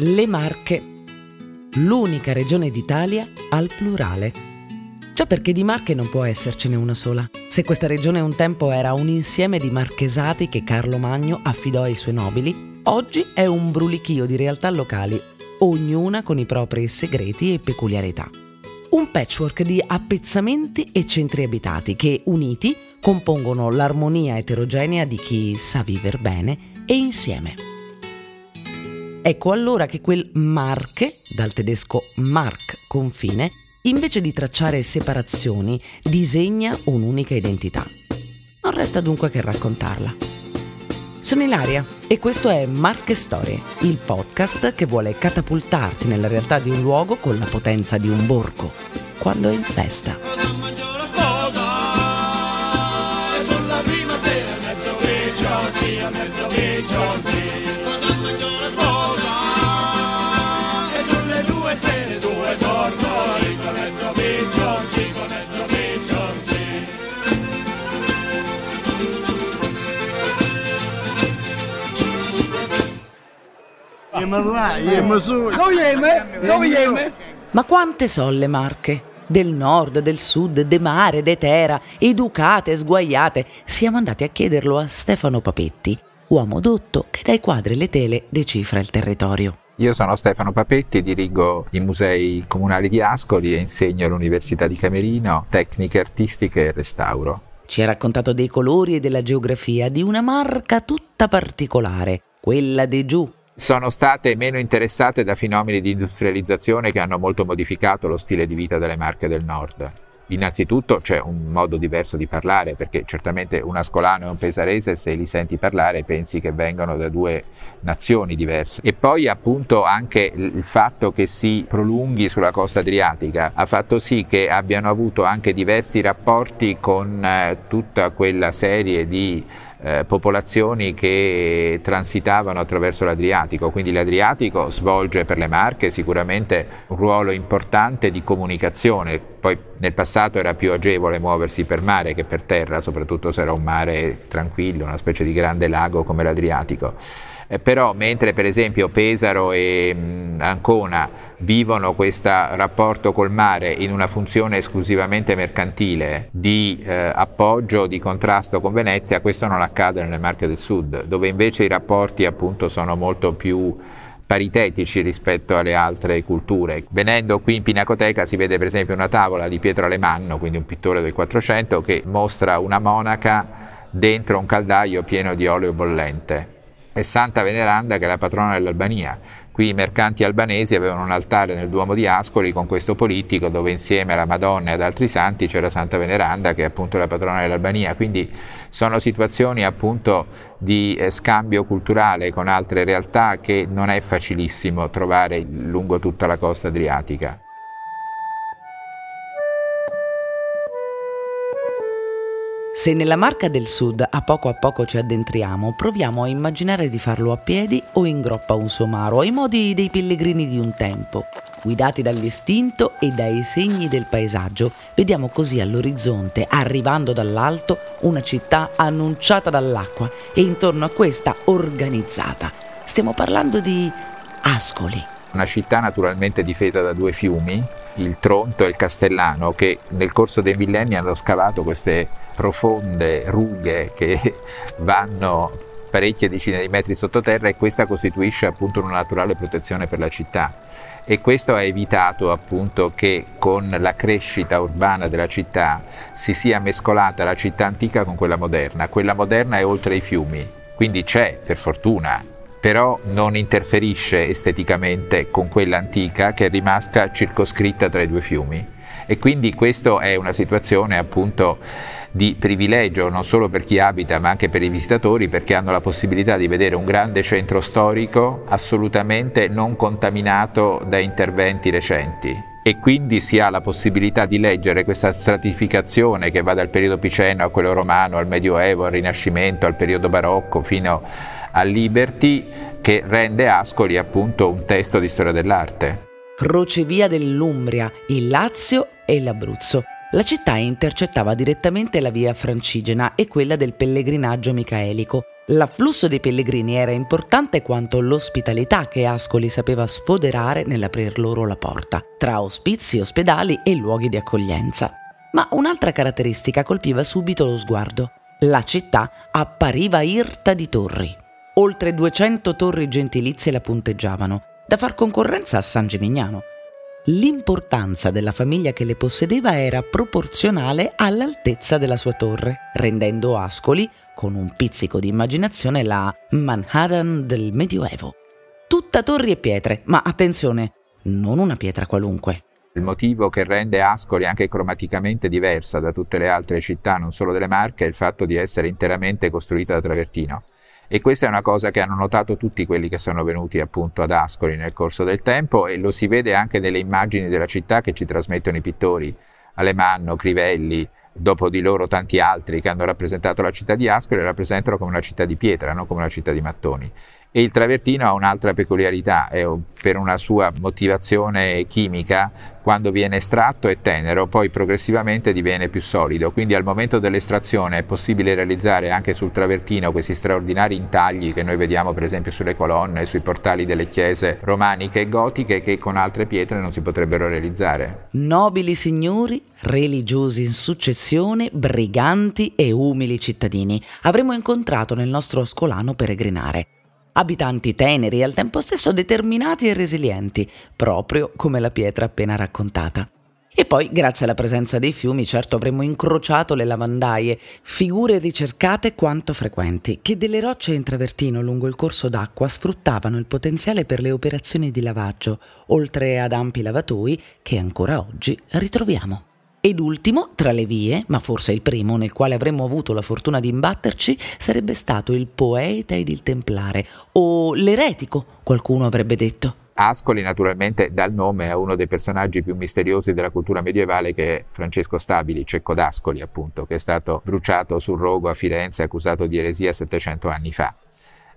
le Marche, l'unica regione d'Italia al plurale. Già perché di Marche non può essercene una sola. Se questa regione un tempo era un insieme di marchesati che Carlo Magno affidò ai suoi nobili, oggi è un brulichio di realtà locali, ognuna con i propri segreti e peculiarità. Un patchwork di appezzamenti e centri abitati che, uniti, compongono l'armonia eterogenea di chi sa vivere bene e insieme. Ecco allora che quel Marche, dal tedesco Mark confine, invece di tracciare separazioni, disegna un'unica identità. Non resta dunque che raccontarla. Sono Ilaria e questo è Marche Storie, il podcast che vuole catapultarti nella realtà di un luogo con la potenza di un borgo, quando è in festa. Ma quante sono le marche? Del nord, del sud, de mare, de terra, educate, sguaiate. Siamo andati a chiederlo a Stefano Papetti, uomo dotto che dai quadri e le tele decifra il territorio. Io sono Stefano Papetti, dirigo i musei comunali di Ascoli e insegno all'Università di Camerino tecniche artistiche e restauro. Ci ha raccontato dei colori e della geografia di una marca tutta particolare, quella di giù, sono state meno interessate da fenomeni di industrializzazione che hanno molto modificato lo stile di vita delle Marche del Nord. Innanzitutto c'è un modo diverso di parlare, perché certamente un ascolano e un pesarese, se li senti parlare, pensi che vengano da due nazioni diverse. E poi appunto anche il fatto che si prolunghi sulla costa adriatica ha fatto sì che abbiano avuto anche diversi rapporti con eh, tutta quella serie di eh, popolazioni che transitavano attraverso l'Adriatico, quindi l'Adriatico svolge per le Marche sicuramente un ruolo importante di comunicazione, poi nel passato era più agevole muoversi per mare che per terra, soprattutto se era un mare tranquillo, una specie di grande lago come l'Adriatico eh, però mentre per esempio Pesaro e mh, Ancona vivono questo rapporto col mare in una funzione esclusivamente mercantile di eh, appoggio, di contrasto con Venezia, questo non accade nelle Marche del Sud, dove invece i rapporti appunto sono molto più paritetici rispetto alle altre culture. Venendo qui in Pinacoteca si vede per esempio una tavola di Pietro Alemanno, quindi un pittore del 400, che mostra una monaca dentro un caldaio pieno di olio bollente e Santa Veneranda che è la patrona dell'Albania. Qui i mercanti albanesi avevano un altare nel Duomo di Ascoli con questo politico dove insieme alla Madonna e ad altri santi c'era Santa Veneranda che è appunto la patrona dell'Albania. Quindi sono situazioni appunto di eh, scambio culturale con altre realtà che non è facilissimo trovare lungo tutta la costa adriatica. Se nella Marca del Sud a poco a poco ci addentriamo, proviamo a immaginare di farlo a piedi o in groppa un somaro, ai modi dei pellegrini di un tempo. Guidati dall'istinto e dai segni del paesaggio, vediamo così all'orizzonte, arrivando dall'alto, una città annunciata dall'acqua e intorno a questa organizzata. Stiamo parlando di Ascoli. Una città naturalmente difesa da due fiumi, il Tronto e il Castellano, che nel corso dei millenni hanno scavato queste profonde rughe che vanno parecchie decine di metri sottoterra e questa costituisce appunto una naturale protezione per la città e questo ha evitato appunto che con la crescita urbana della città si sia mescolata la città antica con quella moderna. Quella moderna è oltre i fiumi, quindi c'è per fortuna però non interferisce esteticamente con quella antica che è rimasta circoscritta tra i due fiumi. E quindi questa è una situazione appunto di privilegio non solo per chi abita ma anche per i visitatori perché hanno la possibilità di vedere un grande centro storico assolutamente non contaminato da interventi recenti e quindi si ha la possibilità di leggere questa stratificazione che va dal periodo piceno a quello romano, al Medioevo, al Rinascimento, al periodo barocco fino a a Liberty che rende Ascoli appunto un testo di storia dell'arte. Crocevia dell'Umbria, il Lazio e l'Abruzzo. La città intercettava direttamente la via francigena e quella del pellegrinaggio micaelico, L'afflusso dei pellegrini era importante quanto l'ospitalità che Ascoli sapeva sfoderare nell'aprir loro la porta, tra ospizi, ospedali e luoghi di accoglienza. Ma un'altra caratteristica colpiva subito lo sguardo. La città appariva irta di torri. Oltre 200 torri gentilizie la punteggiavano, da far concorrenza a San Gimignano. L'importanza della famiglia che le possedeva era proporzionale all'altezza della sua torre, rendendo Ascoli con un pizzico di immaginazione la Manhattan del Medioevo. Tutta torri e pietre, ma attenzione, non una pietra qualunque. Il motivo che rende Ascoli anche cromaticamente diversa da tutte le altre città, non solo delle Marche, è il fatto di essere interamente costruita da travertino. E questa è una cosa che hanno notato tutti quelli che sono venuti appunto ad Ascoli nel corso del tempo e lo si vede anche nelle immagini della città che ci trasmettono i pittori. Alemanno, Crivelli, dopo di loro tanti altri che hanno rappresentato la città di Ascoli, la rappresentano come una città di pietra, non come una città di mattoni. E il travertino ha un'altra peculiarità, è per una sua motivazione chimica, quando viene estratto è tenero, poi progressivamente diviene più solido, quindi al momento dell'estrazione è possibile realizzare anche sul travertino questi straordinari intagli che noi vediamo per esempio sulle colonne, sui portali delle chiese romaniche e gotiche che con altre pietre non si potrebbero realizzare. Nobili signori, religiosi in successione, briganti e umili cittadini. Avremmo incontrato nel nostro ascolano peregrinare abitanti teneri e al tempo stesso determinati e resilienti, proprio come la pietra appena raccontata. E poi, grazie alla presenza dei fiumi, certo avremmo incrociato le lavandaie, figure ricercate quanto frequenti, che delle rocce in travertino lungo il corso d'acqua sfruttavano il potenziale per le operazioni di lavaggio, oltre ad ampi lavatoi che ancora oggi ritroviamo. Ed ultimo, tra le vie, ma forse il primo nel quale avremmo avuto la fortuna di imbatterci, sarebbe stato il poeta ed il templare, o l'eretico, qualcuno avrebbe detto. Ascoli naturalmente dà il nome a uno dei personaggi più misteriosi della cultura medievale che è Francesco Stabili, Cecco d'Ascoli appunto, che è stato bruciato sul rogo a Firenze accusato di eresia 700 anni fa.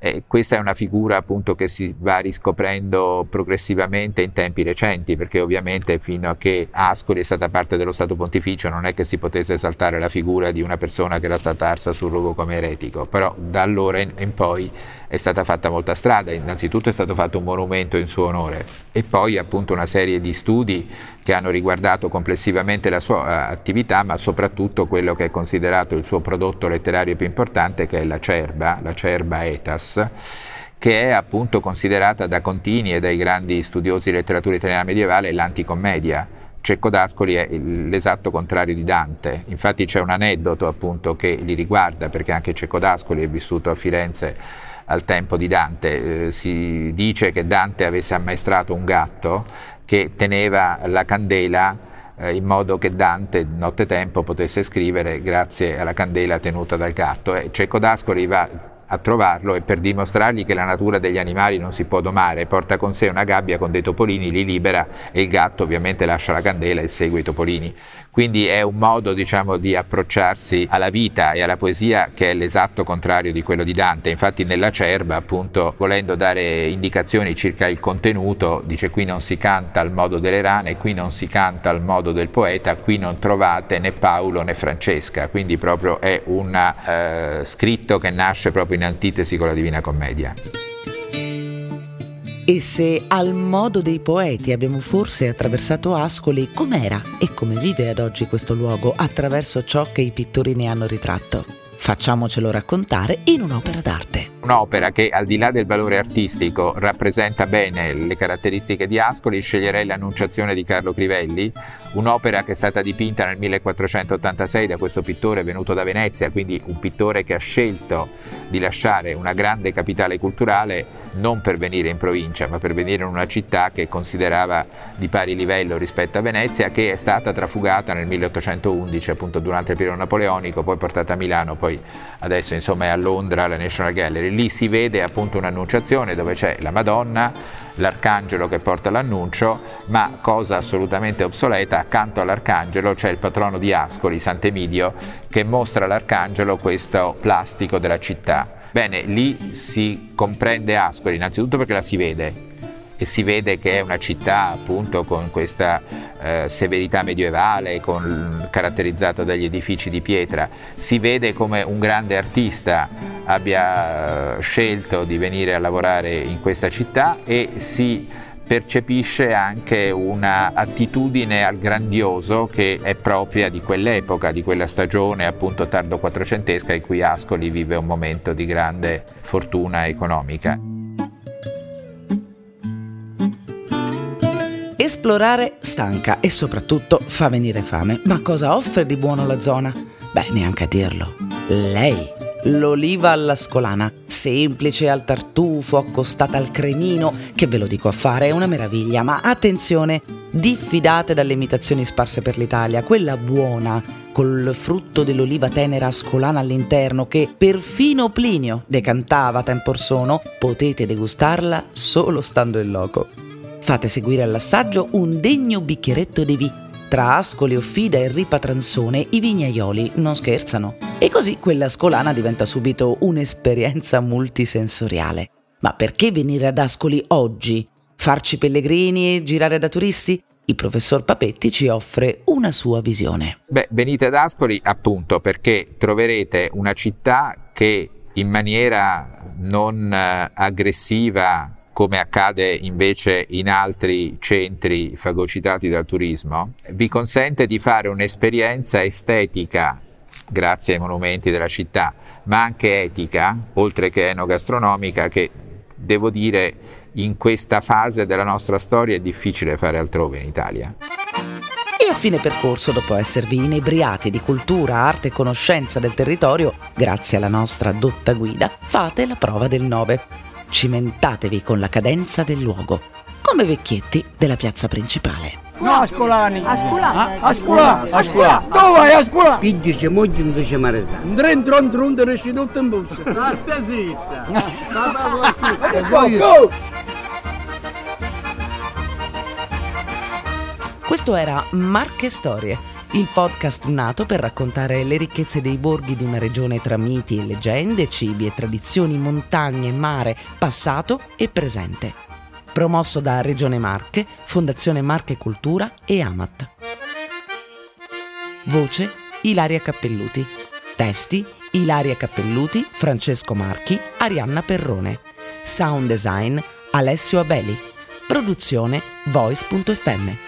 Eh, questa è una figura appunto che si va riscoprendo progressivamente in tempi recenti, perché ovviamente fino a che Ascoli è stata parte dello Stato Pontificio non è che si potesse esaltare la figura di una persona che era stata arsa sul rogo come eretico, però da allora in poi è stata fatta molta strada, innanzitutto è stato fatto un monumento in suo onore e poi appunto una serie di studi che hanno riguardato complessivamente la sua uh, attività, ma soprattutto quello che è considerato il suo prodotto letterario più importante, che è la Cerba, la Cerba Etas che è appunto considerata da Contini e dai grandi studiosi di letteratura italiana medievale l'anticommedia. Cecco d'Ascoli è l'esatto contrario di Dante, infatti c'è un aneddoto appunto che li riguarda perché anche Cecco d'Ascoli è vissuto a Firenze al tempo di Dante. Eh, si dice che Dante avesse ammaestrato un gatto che teneva la candela eh, in modo che Dante nottetempo potesse scrivere grazie alla candela tenuta dal gatto. E Cecco d'Ascoli va a trovarlo e per dimostrargli che la natura degli animali non si può domare, porta con sé una gabbia con dei topolini, li libera e il gatto ovviamente lascia la candela e segue i topolini. Quindi è un modo diciamo, di approcciarsi alla vita e alla poesia che è l'esatto contrario di quello di Dante. Infatti nella Cerba, appunto, volendo dare indicazioni circa il contenuto, dice qui non si canta al modo delle rane, qui non si canta al modo del poeta, qui non trovate né Paolo né Francesca. Quindi proprio è un eh, scritto che nasce proprio in antitesi con la Divina Commedia. E se al modo dei poeti abbiamo forse attraversato Ascoli, com'era e come vive ad oggi questo luogo attraverso ciò che i pittori ne hanno ritratto? Facciamocelo raccontare in un'opera d'arte. Un'opera che al di là del valore artistico rappresenta bene le caratteristiche di Ascoli, sceglierei l'Annunciazione di Carlo Crivelli, un'opera che è stata dipinta nel 1486 da questo pittore venuto da Venezia, quindi un pittore che ha scelto di lasciare una grande capitale culturale non per venire in provincia, ma per venire in una città che considerava di pari livello rispetto a Venezia, che è stata trafugata nel 1811, appunto durante il periodo napoleonico, poi portata a Milano, poi adesso insomma è a Londra la National Gallery. Lì si vede appunto un'annunciazione dove c'è la Madonna, l'arcangelo che porta l'annuncio, ma cosa assolutamente obsoleta, accanto all'arcangelo c'è il patrono di Ascoli, Sant'Emidio, che mostra all'arcangelo questo plastico della città. Bene, lì si comprende Ascoli, innanzitutto perché la si vede e si vede che è una città appunto con questa eh, severità medievale, con, caratterizzata dagli edifici di pietra, si vede come un grande artista abbia scelto di venire a lavorare in questa città e si percepisce anche una attitudine al grandioso che è propria di quell'epoca, di quella stagione appunto tardo quattrocentesca in cui Ascoli vive un momento di grande fortuna economica. Esplorare stanca e soprattutto fa venire fame. Ma cosa offre di buono la zona? Beh, neanche a dirlo. Lei l'oliva alla scolana, semplice al tartufo, accostata al cremino, che ve lo dico a fare, è una meraviglia, ma attenzione, diffidate dalle imitazioni sparse per l'Italia, quella buona, col frutto dell'oliva tenera scolana all'interno, che perfino Plinio decantava tempor sono, potete degustarla solo stando in loco. Fate seguire all'assaggio un degno bicchieretto di vi tra Ascoli, Offida e Ripa Transone i vignaioli non scherzano. E così quella scolana diventa subito un'esperienza multisensoriale. Ma perché venire ad Ascoli oggi? Farci pellegrini e girare da turisti? Il professor Papetti ci offre una sua visione. Beh, venite ad Ascoli appunto perché troverete una città che in maniera non eh, aggressiva come accade invece in altri centri fagocitati dal turismo, vi consente di fare un'esperienza estetica grazie ai monumenti della città, ma anche etica, oltre che enogastronomica, che devo dire in questa fase della nostra storia è difficile fare altrove in Italia. E a fine percorso, dopo esservi inebriati di cultura, arte e conoscenza del territorio, grazie alla nostra dotta guida, fate la prova del 9 cimentatevi con la cadenza del luogo, come vecchietti della piazza principale. No, Ascolani. Ascolani. Ascolani. Ascolani. Dove vai Ascolani? Figlio c'è moglie non c'è marito. Dentro, dentro, dentro, esci tutto in busta. State zitta. Go, go. Questo era Marche Storie, il podcast nato per raccontare le ricchezze dei borghi di una regione tra miti e leggende, cibi e tradizioni, montagne, mare, passato e presente. Promosso da Regione Marche, Fondazione Marche Cultura e Amat. Voce Ilaria Cappelluti. Testi Ilaria Cappelluti, Francesco Marchi, Arianna Perrone. Sound design Alessio Abeli. Produzione Voice.fm.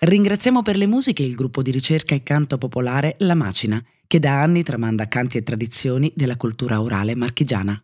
Ringraziamo per le musiche il gruppo di ricerca e canto popolare La Macina, che da anni tramanda canti e tradizioni della cultura orale marchigiana.